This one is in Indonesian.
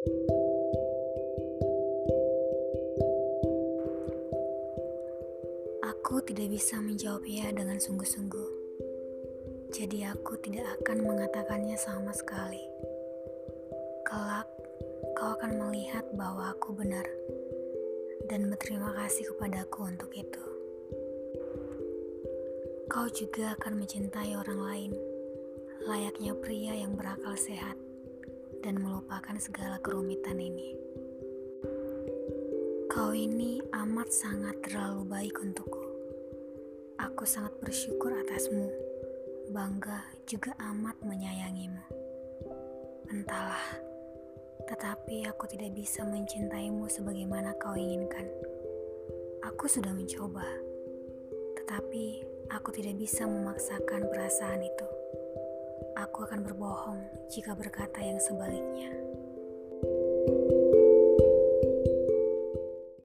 Aku tidak bisa menjawab ya dengan sungguh-sungguh. Jadi aku tidak akan mengatakannya sama sekali. Kelak, kau akan melihat bahwa aku benar dan berterima kasih kepadaku untuk itu. Kau juga akan mencintai orang lain, layaknya pria yang berakal sehat dan melupakan segala kerumitan ini. Kau ini amat sangat terlalu baik untukku. Aku sangat bersyukur atasmu, bangga juga amat menyayangimu. Entahlah, tetapi aku tidak bisa mencintaimu sebagaimana kau inginkan. Aku sudah mencoba, tetapi aku tidak bisa memaksakan perasaan itu. Aku akan berbohong jika berkata yang sebaliknya.